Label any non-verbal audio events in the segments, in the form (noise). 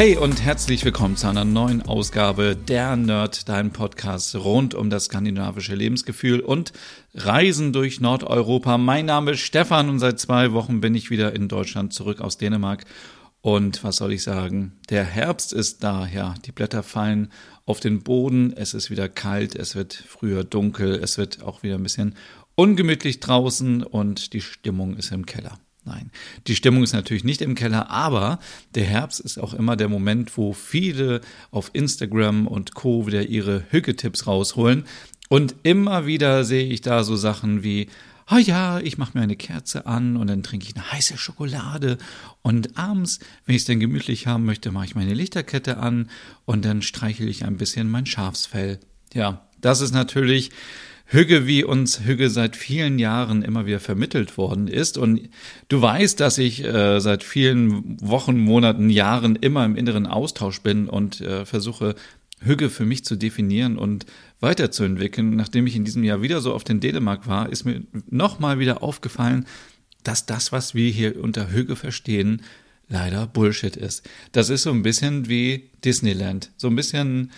Hey und herzlich willkommen zu einer neuen Ausgabe der Nerd, dein Podcast rund um das skandinavische Lebensgefühl und Reisen durch Nordeuropa. Mein Name ist Stefan und seit zwei Wochen bin ich wieder in Deutschland zurück aus Dänemark. Und was soll ich sagen? Der Herbst ist da, ja. Die Blätter fallen auf den Boden, es ist wieder kalt, es wird früher dunkel, es wird auch wieder ein bisschen ungemütlich draußen und die Stimmung ist im Keller. Nein, die Stimmung ist natürlich nicht im Keller, aber der Herbst ist auch immer der Moment, wo viele auf Instagram und Co. wieder ihre Hücke-Tipps rausholen. Und immer wieder sehe ich da so Sachen wie, ah oh ja, ich mache mir eine Kerze an und dann trinke ich eine heiße Schokolade und abends, wenn ich es denn gemütlich haben möchte, mache ich meine Lichterkette an und dann streichel ich ein bisschen mein Schafsfell. Ja, das ist natürlich Hügge, wie uns Hügge seit vielen Jahren immer wieder vermittelt worden ist. Und du weißt, dass ich äh, seit vielen Wochen, Monaten, Jahren immer im inneren Austausch bin und äh, versuche, Hügge für mich zu definieren und weiterzuentwickeln. Nachdem ich in diesem Jahr wieder so auf den Dänemark war, ist mir nochmal wieder aufgefallen, dass das, was wir hier unter Hügge verstehen, leider Bullshit ist. Das ist so ein bisschen wie Disneyland. So ein bisschen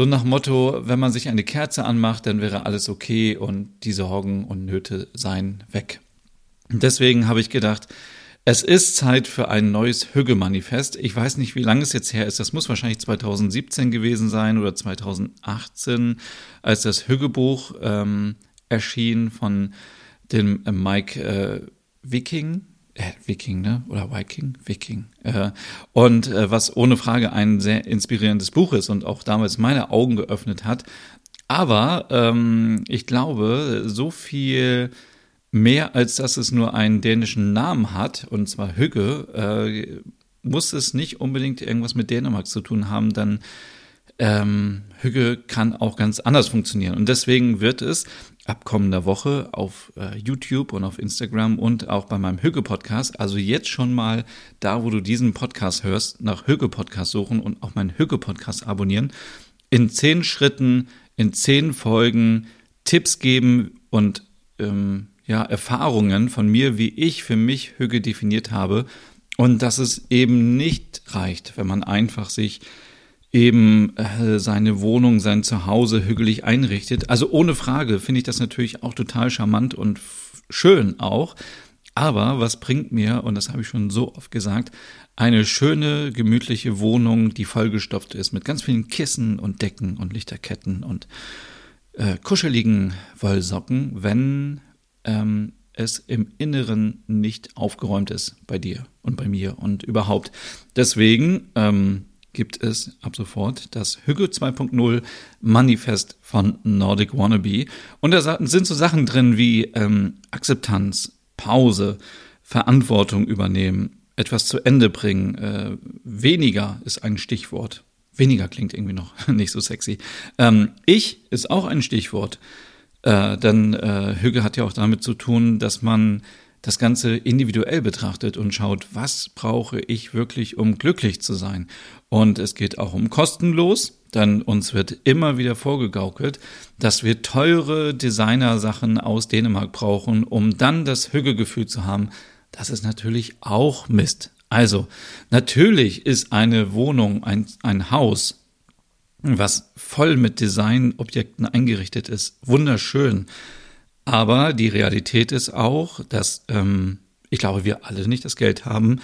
so nach Motto, wenn man sich eine Kerze anmacht, dann wäre alles okay und die Sorgen und Nöte seien weg. deswegen habe ich gedacht, es ist Zeit für ein neues Hügge-Manifest. Ich weiß nicht, wie lange es jetzt her ist. Das muss wahrscheinlich 2017 gewesen sein oder 2018, als das Hügge-Buch ähm, erschien von dem äh, Mike äh, Viking äh, Viking, ne? Oder Viking? Viking. Äh, und äh, was ohne Frage ein sehr inspirierendes Buch ist und auch damals meine Augen geöffnet hat. Aber ähm, ich glaube, so viel mehr als dass es nur einen dänischen Namen hat, und zwar Hügge, äh, muss es nicht unbedingt irgendwas mit Dänemark zu tun haben, dann ähm, Hügge kann auch ganz anders funktionieren. Und deswegen wird es ab kommender Woche auf äh, YouTube und auf Instagram und auch bei meinem Hügge Podcast. Also jetzt schon mal da, wo du diesen Podcast hörst, nach Hügge Podcast suchen und auch meinen Hügge Podcast abonnieren. In zehn Schritten, in zehn Folgen Tipps geben und ähm, ja, Erfahrungen von mir, wie ich für mich Hügge definiert habe. Und dass es eben nicht reicht, wenn man einfach sich eben äh, seine Wohnung, sein Zuhause hügelig einrichtet. Also ohne Frage finde ich das natürlich auch total charmant und schön auch. Aber was bringt mir, und das habe ich schon so oft gesagt, eine schöne, gemütliche Wohnung, die vollgestopft ist mit ganz vielen Kissen und Decken und Lichterketten und äh, kuscheligen Wollsocken, wenn ähm, es im Inneren nicht aufgeräumt ist bei dir und bei mir und überhaupt. Deswegen ähm, gibt es ab sofort das Hügge 2.0 Manifest von Nordic Wannabe. Und da sind so Sachen drin wie ähm, Akzeptanz, Pause, Verantwortung übernehmen, etwas zu Ende bringen. Äh, weniger ist ein Stichwort. Weniger klingt irgendwie noch (laughs) nicht so sexy. Ähm, ich ist auch ein Stichwort. Äh, denn äh, Hügge hat ja auch damit zu tun, dass man das Ganze individuell betrachtet und schaut, was brauche ich wirklich, um glücklich zu sein. Und es geht auch um kostenlos, denn uns wird immer wieder vorgegaukelt, dass wir teure Designersachen aus Dänemark brauchen, um dann das Hügegefühl zu haben. Das ist natürlich auch Mist. Also, natürlich ist eine Wohnung, ein, ein Haus, was voll mit Designobjekten eingerichtet ist, wunderschön. Aber die Realität ist auch, dass ähm, ich glaube, wir alle nicht das Geld haben,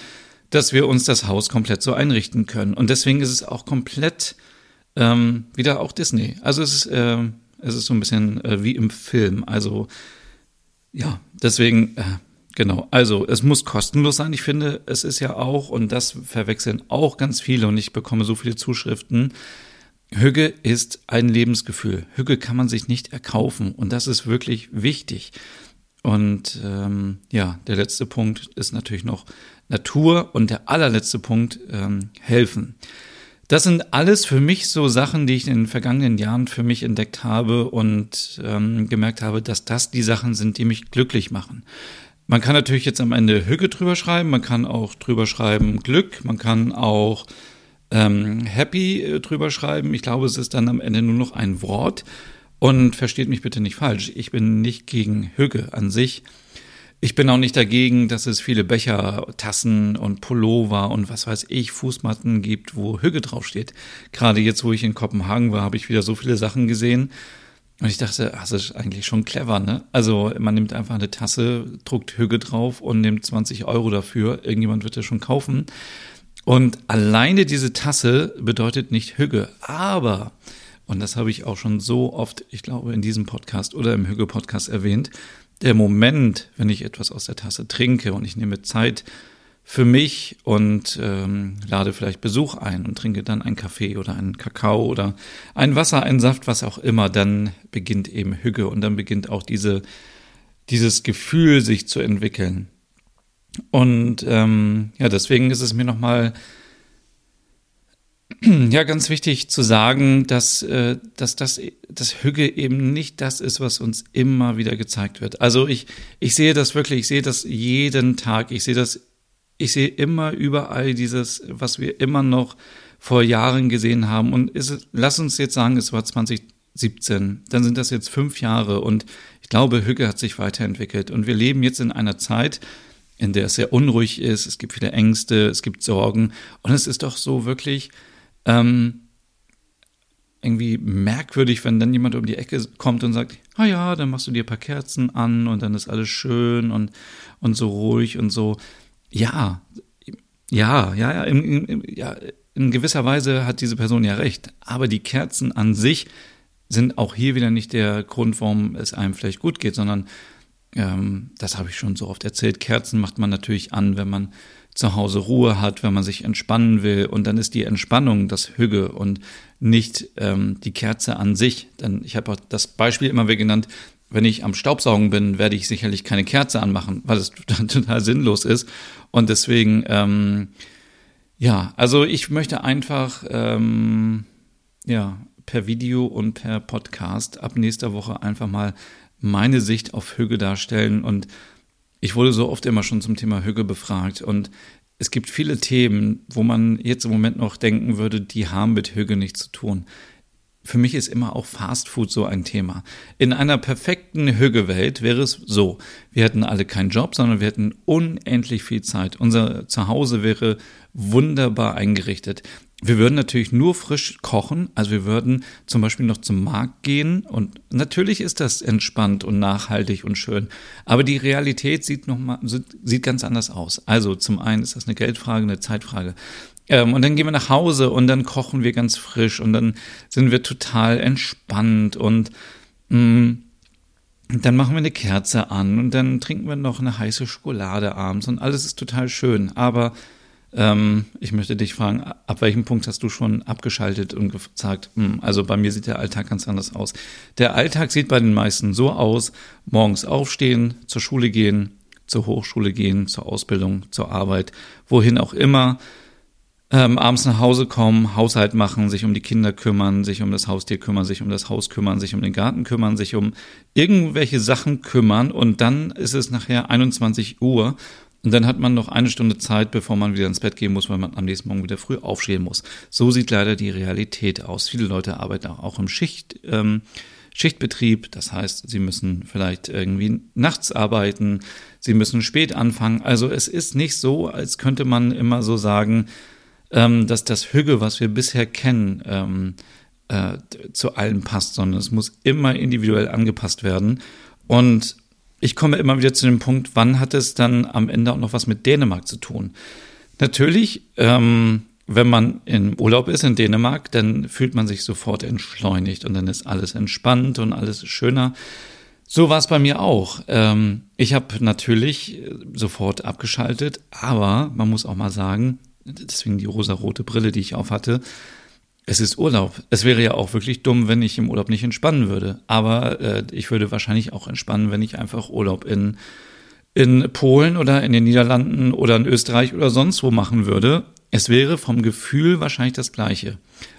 dass wir uns das Haus komplett so einrichten können. Und deswegen ist es auch komplett ähm, wieder auch Disney. Also es ist, äh, es ist so ein bisschen äh, wie im Film. Also ja, deswegen, äh, genau. Also es muss kostenlos sein. Ich finde, es ist ja auch, und das verwechseln auch ganz viele, und ich bekomme so viele Zuschriften, Hügge ist ein Lebensgefühl. Hügge kann man sich nicht erkaufen und das ist wirklich wichtig. Und ähm, ja, der letzte Punkt ist natürlich noch Natur und der allerletzte Punkt ähm, helfen. Das sind alles für mich so Sachen, die ich in den vergangenen Jahren für mich entdeckt habe und ähm, gemerkt habe, dass das die Sachen sind, die mich glücklich machen. Man kann natürlich jetzt am Ende Hücke drüber schreiben, man kann auch drüber schreiben Glück, man kann auch ähm, Happy äh, drüber schreiben. Ich glaube, es ist dann am Ende nur noch ein Wort. Und versteht mich bitte nicht falsch, ich bin nicht gegen Hücke an sich. Ich bin auch nicht dagegen, dass es viele Becher, Tassen und Pullover und was weiß ich, Fußmatten gibt, wo Hügge draufsteht. Gerade jetzt, wo ich in Kopenhagen war, habe ich wieder so viele Sachen gesehen. Und ich dachte, ach, das ist eigentlich schon clever, ne? Also man nimmt einfach eine Tasse, druckt Hügge drauf und nimmt 20 Euro dafür. Irgendjemand wird das schon kaufen. Und alleine diese Tasse bedeutet nicht Hügge. Aber, und das habe ich auch schon so oft, ich glaube, in diesem Podcast oder im Hügge-Podcast erwähnt, der Moment, wenn ich etwas aus der Tasse trinke und ich nehme Zeit für mich und ähm, lade vielleicht Besuch ein und trinke dann einen Kaffee oder einen Kakao oder ein Wasser, einen Saft, was auch immer, dann beginnt eben Hügge und dann beginnt auch diese, dieses Gefühl sich zu entwickeln. Und ähm, ja, deswegen ist es mir nochmal (clears throat) ja, ganz wichtig zu sagen, dass, äh, dass das, das Hügge eben nicht das ist, was uns immer wieder gezeigt wird. Also ich, ich sehe das wirklich, ich sehe das jeden Tag, ich sehe das, ich sehe immer überall dieses, was wir immer noch vor Jahren gesehen haben. Und ist, lass uns jetzt sagen, es war 2017, dann sind das jetzt fünf Jahre und ich glaube, Hügge hat sich weiterentwickelt. Und wir leben jetzt in einer Zeit, in der es sehr unruhig ist, es gibt viele Ängste, es gibt Sorgen. Und es ist doch so wirklich, ähm, irgendwie merkwürdig, wenn dann jemand um die Ecke kommt und sagt, ah ja, dann machst du dir ein paar Kerzen an und dann ist alles schön und, und so ruhig und so. Ja, ja, ja, ja, in, in, ja, in gewisser Weise hat diese Person ja recht. Aber die Kerzen an sich sind auch hier wieder nicht der Grund, warum es einem vielleicht gut geht, sondern ähm, das habe ich schon so oft erzählt. Kerzen macht man natürlich an, wenn man zu Hause Ruhe hat, wenn man sich entspannen will. Und dann ist die Entspannung das Hüge und nicht ähm, die Kerze an sich. Denn ich habe auch das Beispiel immer wieder genannt, wenn ich am Staubsaugen bin, werde ich sicherlich keine Kerze anmachen, weil es (laughs) total sinnlos ist. Und deswegen, ähm, ja, also ich möchte einfach, ähm, ja, per Video und per Podcast ab nächster Woche einfach mal meine Sicht auf Hüge darstellen und ich wurde so oft immer schon zum Thema Hüge befragt und es gibt viele Themen, wo man jetzt im Moment noch denken würde, die haben mit Hüge nichts zu tun. Für mich ist immer auch Fast Food so ein Thema. In einer perfekten Hügewelt wäre es so, wir hätten alle keinen Job, sondern wir hätten unendlich viel Zeit. Unser Zuhause wäre wunderbar eingerichtet. Wir würden natürlich nur frisch kochen, also wir würden zum Beispiel noch zum Markt gehen und natürlich ist das entspannt und nachhaltig und schön, aber die Realität sieht noch mal, sieht ganz anders aus. Also zum einen ist das eine Geldfrage, eine Zeitfrage. Ähm, und dann gehen wir nach Hause und dann kochen wir ganz frisch und dann sind wir total entspannt und mh, mm, dann machen wir eine Kerze an und dann trinken wir noch eine heiße Schokolade abends und alles ist total schön, aber ähm, ich möchte dich fragen, ab welchem Punkt hast du schon abgeschaltet und gesagt, hm, also bei mir sieht der Alltag ganz anders aus. Der Alltag sieht bei den meisten so aus, morgens aufstehen, zur Schule gehen, zur Hochschule gehen, zur Ausbildung, zur Arbeit, wohin auch immer, ähm, abends nach Hause kommen, Haushalt machen, sich um die Kinder kümmern, sich um das Haustier kümmern, sich um das Haus kümmern, sich um den Garten kümmern, sich um irgendwelche Sachen kümmern. Und dann ist es nachher 21 Uhr und dann hat man noch eine Stunde Zeit, bevor man wieder ins Bett gehen muss, weil man am nächsten Morgen wieder früh aufstehen muss. So sieht leider die Realität aus. Viele Leute arbeiten auch im Schicht, ähm, Schichtbetrieb. Das heißt, sie müssen vielleicht irgendwie nachts arbeiten, sie müssen spät anfangen. Also es ist nicht so, als könnte man immer so sagen, ähm, dass das Hüge, was wir bisher kennen, ähm, äh, zu allen passt, sondern es muss immer individuell angepasst werden. Und ich komme immer wieder zu dem Punkt, wann hat es dann am Ende auch noch was mit Dänemark zu tun? Natürlich, ähm, wenn man im Urlaub ist in Dänemark, dann fühlt man sich sofort entschleunigt und dann ist alles entspannt und alles schöner. So war es bei mir auch. Ähm, ich habe natürlich sofort abgeschaltet, aber man muss auch mal sagen, deswegen die rosa-rote Brille, die ich auf hatte, es ist Urlaub. Es wäre ja auch wirklich dumm, wenn ich im Urlaub nicht entspannen würde. Aber äh, ich würde wahrscheinlich auch entspannen, wenn ich einfach Urlaub in, in Polen oder in den Niederlanden oder in Österreich oder sonst wo machen würde. es wäre vom Gefühl wahrscheinlich das gleiche.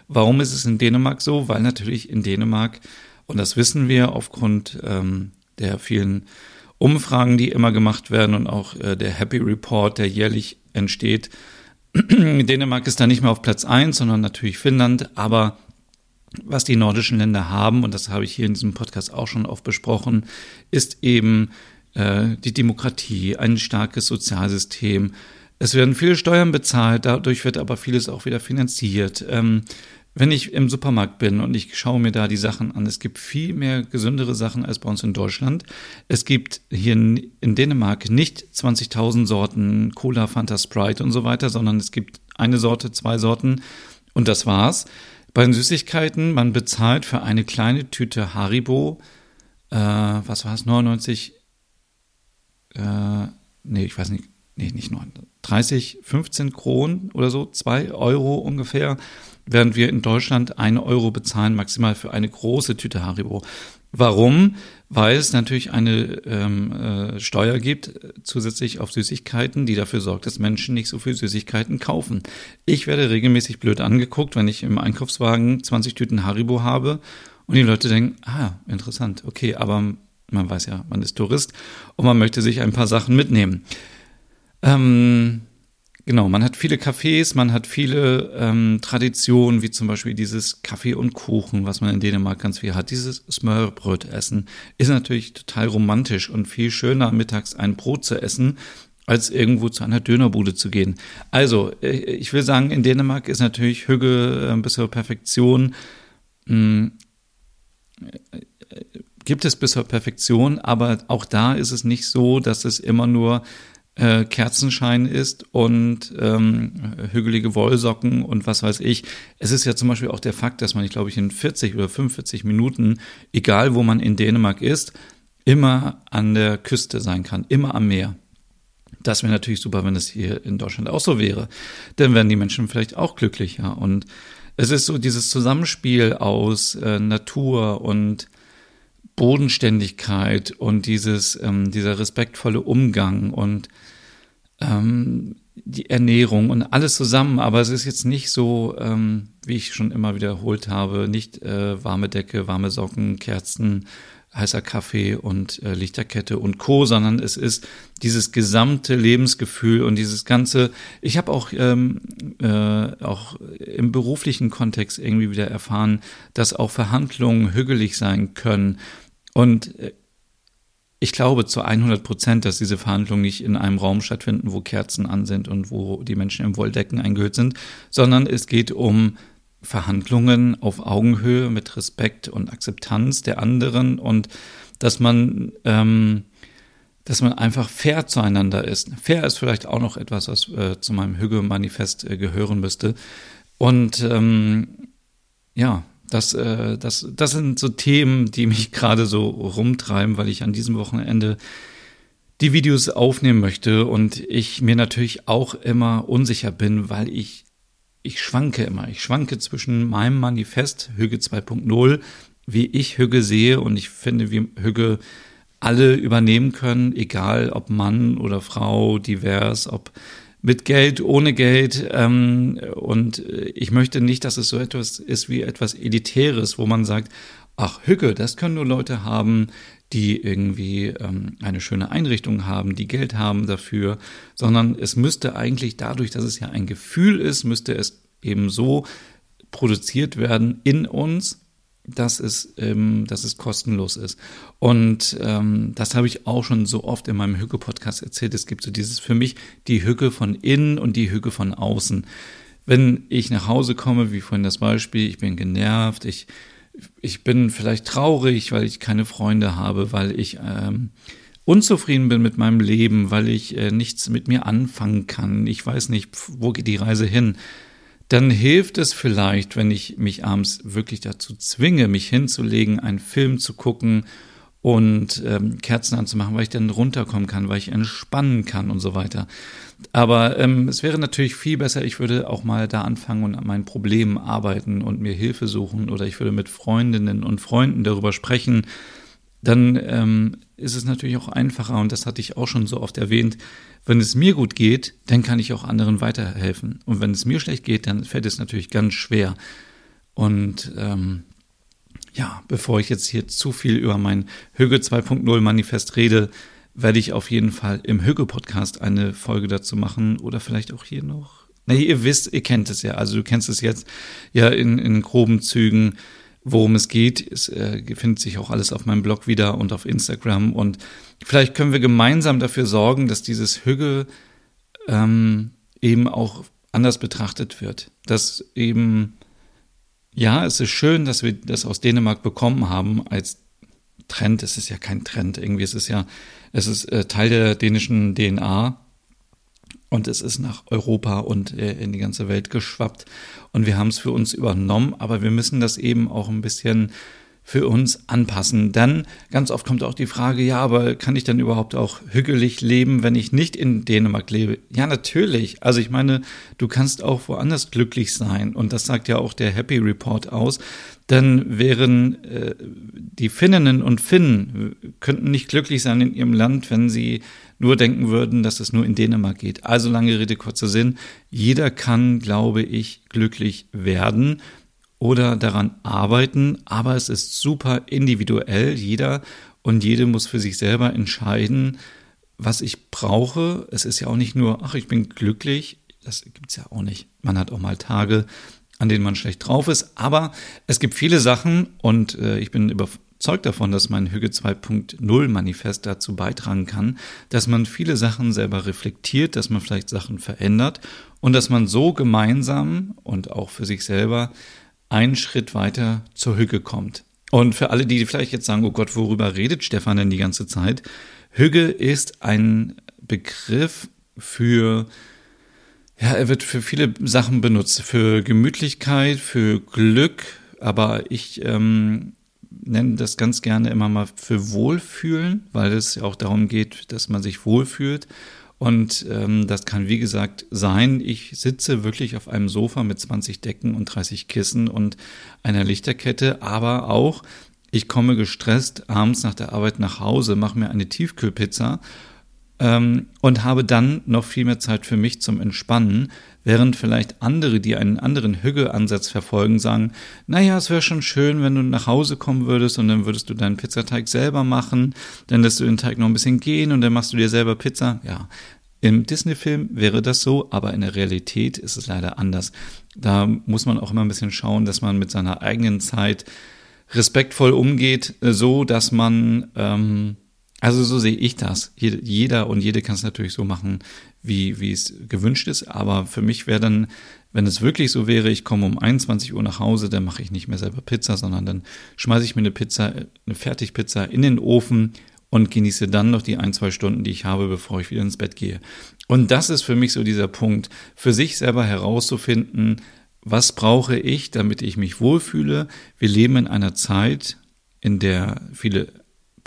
Warum ist es in Dänemark so? Weil natürlich in Dänemark, und das wissen wir aufgrund ähm, der vielen Umfragen, die immer gemacht werden und auch äh, der Happy Report, der jährlich entsteht, Dänemark ist da nicht mehr auf Platz eins, sondern natürlich Finnland, aber was die nordischen Länder haben, und das habe ich hier in diesem Podcast auch schon oft besprochen, ist eben äh, die Demokratie, ein starkes Sozialsystem. Es werden viele Steuern bezahlt, dadurch wird aber vieles auch wieder finanziert. Ähm, wenn ich im Supermarkt bin und ich schaue mir da die Sachen an, es gibt viel mehr gesündere Sachen als bei uns in Deutschland. Es gibt hier in, Dänemark nicht 20.000 Sorten Cola, Fanta, Sprite und so weiter, sondern es gibt eine Sorte, zwei Sorten und das war's. Bei den Süßigkeiten, man bezahlt für eine kleine Tüte Haribo, äh, was war es, 99, äh, nee, ich weiß nicht, nee, nicht 9, 30, 15 Kronen oder so, 2 Euro ungefähr, während wir in Deutschland 1 Euro bezahlen, maximal für eine große Tüte Haribo. Warum? Weil es natürlich eine ähm, äh, Steuer gibt, äh, zusätzlich auf Süßigkeiten, die dafür sorgt, dass Menschen nicht so viel Süßigkeiten kaufen. Ich werde regelmäßig blöd angeguckt, wenn ich im Einkaufswagen 20 Tüten Haribo habe und die Leute denken, ah, interessant, okay, aber man weiß ja, man ist Tourist und man möchte sich ein paar Sachen mitnehmen. Ähm, Genau, man hat viele Cafés, man hat viele ähm, Traditionen, wie zum Beispiel dieses Kaffee und Kuchen, was man in Dänemark ganz viel hat. Dieses Smørbröt-Essen ist natürlich total romantisch und viel schöner, mittags ein Brot zu essen, als irgendwo zu einer Dönerbude zu gehen. Also, äh, ich will sagen, in Dänemark ist natürlich Hüge äh, bis zur Perfektion. Mh, hm, äh, gibt es bis zur Perfektion, aber auch da ist es nicht so, dass es immer nur äh, Kerzenschein ist und ähm, hügelige Wollsocken und was weiß ich. Es ist ja zum Beispiel auch der Fakt, dass man, ich glaube ich, in 40 oder 45 Minuten, egal wo man in Dänemark ist, immer an der Küste sein kann, immer am Meer. Das wäre natürlich super, wenn es hier in Deutschland auch so wäre. Dann wären die Menschen vielleicht auch glücklicher. Und es ist so dieses Zusammenspiel aus äh, Natur und Bodenständigkeit und dieses, ähm, dieser respektvolle Umgang und ähm, die Ernährung und alles zusammen, aber es ist jetzt nicht so, ähm, wie ich schon immer wiederholt habe, nicht äh, warme Decke, warme Socken, Kerzen, heißer Kaffee und äh, Lichterkette und Co., sondern es ist dieses gesamte Lebensgefühl und dieses ganze, ich habe auch, ähm, äh, auch im beruflichen Kontext irgendwie wieder erfahren, dass auch Verhandlungen hügelig sein können. Und äh, ich glaube zu 100 Prozent, dass diese Verhandlungen nicht in einem Raum stattfinden, wo Kerzen an sind und wo die Menschen im Wolldecken eingehüllt sind, sondern es geht um Verhandlungen auf Augenhöhe mit Respekt und Akzeptanz der anderen und dass man, ähm, dass man einfach fair zueinander ist. Fair ist vielleicht auch noch etwas, was äh, zu meinem Hüge-Manifest äh, gehören müsste. Und ähm, ja, das, äh, das, das sind so Themen, die mich (laughs) gerade so rumtreiben, weil ich an diesem Wochenende die Videos aufnehmen möchte und ich mir natürlich auch immer unsicher bin, weil ich, ich schwanke immer. Ich schwanke zwischen meinem Manifest Hüge 2.0, wie ich Hüge sehe und ich finde, wie Hüge alle übernehmen können, egal ob Mann oder Frau, divers, ob mit Geld, ohne Geld. Ähm, und ich möchte nicht, dass es so etwas ist wie etwas Elitäres, wo man sagt, ach, Hücke, das können nur Leute haben, die irgendwie ähm, eine schöne Einrichtung haben, die Geld haben dafür, sondern es müsste eigentlich dadurch, dass es ja ein Gefühl ist, müsste es eben so produziert werden in uns, dass es, ähm, dass es kostenlos ist. Und ähm, das habe ich auch schon so oft in meinem Hücke-Podcast erzählt. Es gibt so dieses für mich die Hücke von innen und die Hücke von außen. Wenn ich nach Hause komme, wie vorhin das Beispiel, ich bin genervt, ich, ich bin vielleicht traurig, weil ich keine Freunde habe, weil ich ähm, unzufrieden bin mit meinem Leben, weil ich äh, nichts mit mir anfangen kann. Ich weiß nicht, wo geht die Reise hin dann hilft es vielleicht, wenn ich mich abends wirklich dazu zwinge, mich hinzulegen, einen Film zu gucken und ähm, Kerzen anzumachen, weil ich dann runterkommen kann, weil ich entspannen kann und so weiter. Aber ähm, es wäre natürlich viel besser, ich würde auch mal da anfangen und an meinen Problemen arbeiten und mir Hilfe suchen oder ich würde mit Freundinnen und Freunden darüber sprechen. Dann ähm, ist es natürlich auch einfacher und das hatte ich auch schon so oft erwähnt. Wenn es mir gut geht, dann kann ich auch anderen weiterhelfen. Und wenn es mir schlecht geht, dann fällt es natürlich ganz schwer. Und ähm, ja, bevor ich jetzt hier zu viel über mein Hüge 2.0 Manifest rede, werde ich auf jeden Fall im Hüge Podcast eine Folge dazu machen oder vielleicht auch hier noch. Na, ihr wisst, ihr kennt es ja. Also du kennst es jetzt ja in, in groben Zügen, worum es geht. Es äh, findet sich auch alles auf meinem Blog wieder und auf Instagram. Und vielleicht können wir gemeinsam dafür sorgen, dass dieses Hüge ähm, eben auch anders betrachtet wird. Dass eben ja, es ist schön, dass wir das aus Dänemark bekommen haben als Trend. Es ist ja kein Trend irgendwie. Es ist ja, es ist äh, Teil der dänischen DNA und es ist nach Europa und äh, in die ganze Welt geschwappt und wir haben es für uns übernommen, aber wir müssen das eben auch ein bisschen für uns anpassen. Dann ganz oft kommt auch die Frage, ja, aber kann ich dann überhaupt auch hügelig leben, wenn ich nicht in Dänemark lebe? Ja, natürlich. Also ich meine, du kannst auch woanders glücklich sein und das sagt ja auch der Happy Report aus. Dann wären äh, die Finninnen und Finnen könnten nicht glücklich sein in ihrem Land, wenn sie nur denken würden, dass es nur in Dänemark geht. Also lange Rede, kurzer Sinn. Jeder kann, glaube ich, glücklich werden oder daran arbeiten, aber es ist super individuell. Jeder und jede muss für sich selber entscheiden, was ich brauche. Es ist ja auch nicht nur, ach, ich bin glücklich. Das gibt es ja auch nicht. Man hat auch mal Tage, an denen man schlecht drauf ist. Aber es gibt viele Sachen und äh, ich bin überzeugt davon, dass mein Hüge 2.0 Manifest dazu beitragen kann, dass man viele Sachen selber reflektiert, dass man vielleicht Sachen verändert und dass man so gemeinsam und auch für sich selber einen Schritt weiter zur Hüge kommt. Und für alle, die vielleicht jetzt sagen, oh Gott, worüber redet Stefan denn die ganze Zeit? Hüge ist ein Begriff für, ja, er wird für viele Sachen benutzt, für Gemütlichkeit, für Glück, aber ich ähm, nenne das ganz gerne immer mal für Wohlfühlen, weil es ja auch darum geht, dass man sich wohlfühlt. Und ähm, das kann, wie gesagt, sein, ich sitze wirklich auf einem Sofa mit 20 Decken und 30 Kissen und einer Lichterkette, aber auch, ich komme gestresst abends nach der Arbeit nach Hause, mache mir eine Tiefkühlpizza ähm, und habe dann noch viel mehr Zeit für mich zum Entspannen, während vielleicht andere, die einen anderen Hügge-Ansatz verfolgen, sagen, naja, es wäre schon schön, wenn du nach Hause kommen würdest und dann würdest du deinen Pizzateig selber machen, dann lässt du den Teig noch ein bisschen gehen und dann machst du dir selber Pizza. Ja, im Disney-Film wäre das so, aber in der Realität ist es leider anders. Da muss man auch immer ein bisschen schauen, dass man mit seiner eigenen Zeit respektvoll umgeht, so dass man ähm, also so sehe ich das. Jeder und jede kann es natürlich so machen, wie, wie es gewünscht ist. Aber für mich wäre dann, wenn es wirklich so wäre, ich komme um 21 Uhr nach Hause, dann mache ich nicht mehr selber Pizza, sondern dann schmeiße ich mir eine Pizza, eine Fertigpizza in den Ofen und genieße dann noch die ein, zwei Stunden, die ich habe, bevor ich wieder ins Bett gehe. Und das ist für mich so dieser Punkt, für sich selber herauszufinden, was brauche ich, damit ich mich wohlfühle. Wir leben in einer Zeit, in der viele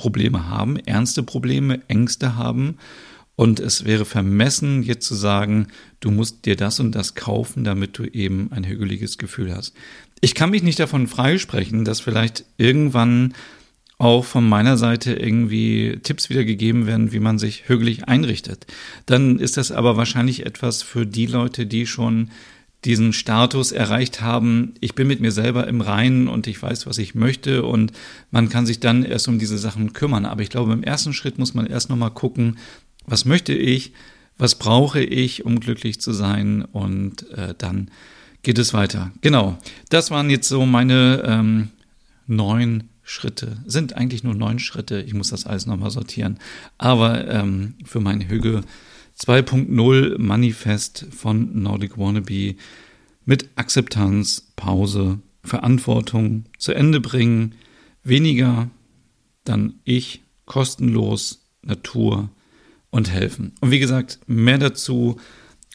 Probleme haben, ernste Probleme, Ängste haben. Und es wäre vermessen, jetzt zu sagen, du musst dir das und das kaufen, damit du eben ein hügeliges Gefühl hast. Ich kann mich nicht davon freisprechen, dass vielleicht irgendwann auch von meiner Seite irgendwie Tipps wiedergegeben werden, wie man sich hügelig einrichtet. Dann ist das aber wahrscheinlich etwas für die Leute, die schon diesen Status erreicht haben, ich bin mit mir selber im Reinen und ich weiß, was ich möchte und man kann sich dann erst um diese Sachen kümmern. Aber ich glaube, im ersten Schritt muss man erst nochmal gucken, was möchte ich, was brauche ich, um glücklich zu sein und äh, dann geht es weiter. Genau, das waren jetzt so meine ähm, neun Schritte. Sind eigentlich nur neun Schritte. Ich muss das alles nochmal sortieren. Aber ähm, für meine Hüge 2.0 Manifest von Nordic Wannabe mit Akzeptanz, Pause, Verantwortung zu Ende bringen, weniger, dann ich, kostenlos, Natur und helfen. Und wie gesagt, mehr dazu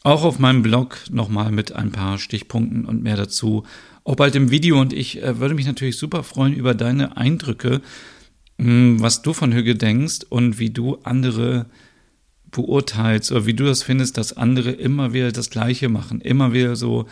auch auf meinem Blog nochmal mit ein paar Stichpunkten und mehr dazu. Auch bald im Video und ich äh, würde mich natürlich super freuen über deine Eindrücke, mh, hm, was du von Hüge denkst und wie du andere beurteilst oder wie du das findest, dass andere immer wieder das Gleiche machen, immer wieder so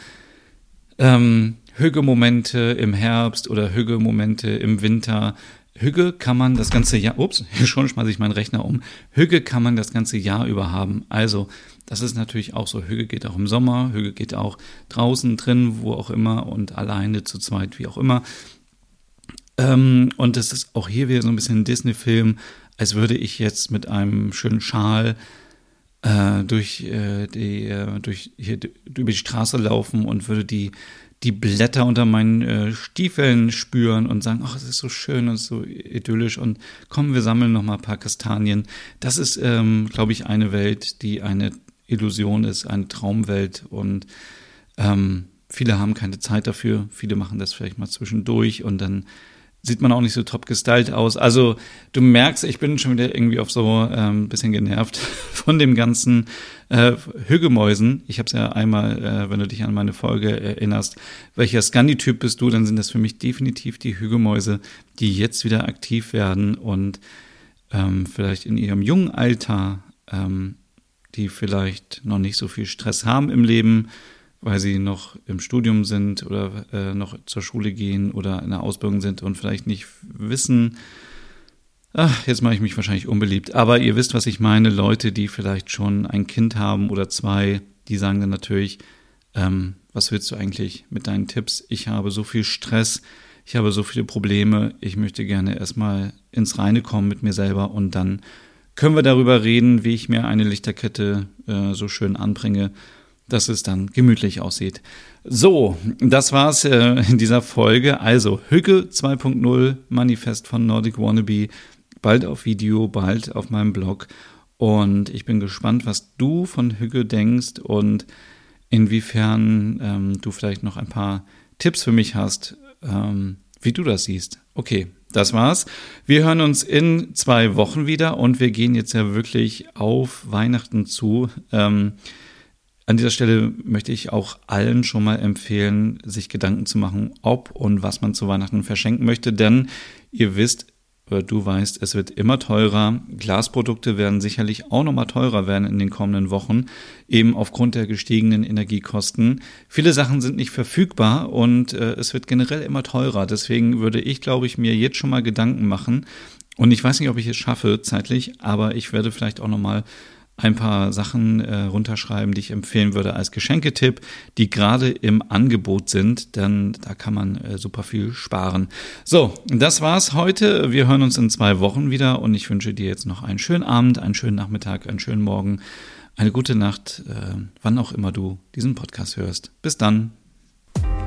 ähm, Hügge-Momente im Herbst oder Hügge-Momente im Winter. Hügge kann man das ganze Jahr, ups, (laughs) schon schmeiße ich meinen Rechner um. Hügge kann man das ganze Jahr über haben. Also, das ist natürlich auch so. Hügge geht auch im Sommer, Hügge geht auch draußen, drin, wo auch immer und alleine, zu zweit, wie auch immer. Ähm, und es ist auch hier wieder so ein bisschen ein Disney-Film, als würde ich jetzt mit einem schönen Schal äh, durch, äh, die, äh, durch hier über die Straße laufen und würde die, die Blätter unter meinen äh, Stiefeln spüren und sagen, ach, es ist so schön und so idyllisch und komm, wir sammeln noch mal ein paar Kastanien. Das ist, ähm, glaube ich, eine Welt, die eine Illusion ist, eine Traumwelt und ähm, viele haben keine Zeit dafür. Viele machen das vielleicht mal zwischendurch und dann sieht man auch nicht so top gestylt aus. Also du merkst, ich bin schon wieder irgendwie auf so ein ähm, bisschen genervt (laughs) von dem ganzen äh, Hügemäusen. Ich habe es ja einmal, äh, wenn du dich an meine Folge erinnerst, welcher Scandi-Typ bist du, dann sind das für mich definitiv die Hügemäuse, die jetzt wieder aktiv werden und ähm, vielleicht in ihrem jungen Alter, ähm, die vielleicht noch nicht so viel Stress haben im Leben, weil sie noch im Studium sind oder äh, noch zur Schule gehen oder in der Ausbildung sind und vielleicht nicht wissen, ach, jetzt mache ich mich wahrscheinlich unbeliebt, aber ihr wisst, was ich meine, Leute, die vielleicht schon ein Kind haben oder zwei, die sagen dann natürlich, ähm, was willst du eigentlich mit deinen Tipps? Ich habe so viel Stress, ich habe so viele Probleme, ich möchte gerne erstmal ins Reine kommen mit mir selber und dann können wir darüber reden, wie ich mir eine Lichterkette äh, so schön anbringe dass es dann gemütlich aussieht. So, das war's äh, in dieser Folge. Also Hücke 2.0 Manifest von Nordic Wannabe. Bald auf Video, bald auf meinem Blog. Und ich bin gespannt, was du von Hücke denkst und inwiefern ähm, du vielleicht noch ein paar Tipps für mich hast, ähm, wie du das siehst. Okay, das war's. Wir hören uns in zwei Wochen wieder und wir gehen jetzt ja wirklich auf Weihnachten zu. Ähm, an dieser Stelle möchte ich auch allen schon mal empfehlen, sich Gedanken zu machen, ob und was man zu Weihnachten verschenken möchte, denn ihr wisst, oder du weißt, es wird immer teurer. Glasprodukte werden sicherlich auch nochmal teurer werden in den kommenden Wochen, eben aufgrund der gestiegenen Energiekosten. Viele Sachen sind nicht verfügbar und äh, es wird generell immer teurer. Deswegen würde ich, glaube ich, mir jetzt schon mal Gedanken machen. Und ich weiß nicht, ob ich es schaffe zeitlich, aber ich werde vielleicht auch nochmal ein paar Sachen äh, runterschreiben, die ich empfehlen würde als Geschenketipp, die gerade im Angebot sind, denn da kann man äh, super viel sparen. So, das war's heute. Wir hören uns in zwei Wochen wieder und ich wünsche dir jetzt noch einen schönen Abend, einen schönen Nachmittag, einen schönen Morgen, eine gute Nacht, äh, wann auch immer du diesen Podcast hörst. Bis dann.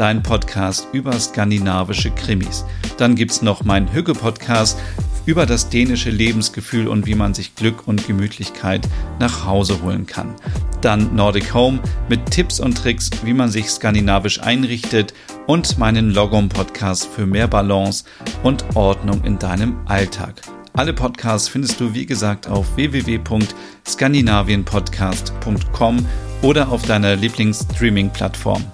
dein Podcast über skandinavische Krimis. Dann gibt's noch meinen Hügge-Podcast über das dänische Lebensgefühl und wie man sich Glück und Gemütlichkeit nach Hause holen kann. Dann Nordic Home mit Tipps und Tricks, wie man sich skandinavisch einrichtet und meinen Logom-Podcast für mehr Balance und Ordnung in deinem Alltag. Alle Podcasts findest du wie gesagt auf www.skandinavienpodcast.com oder auf deiner Lieblingsstreaming-Plattform.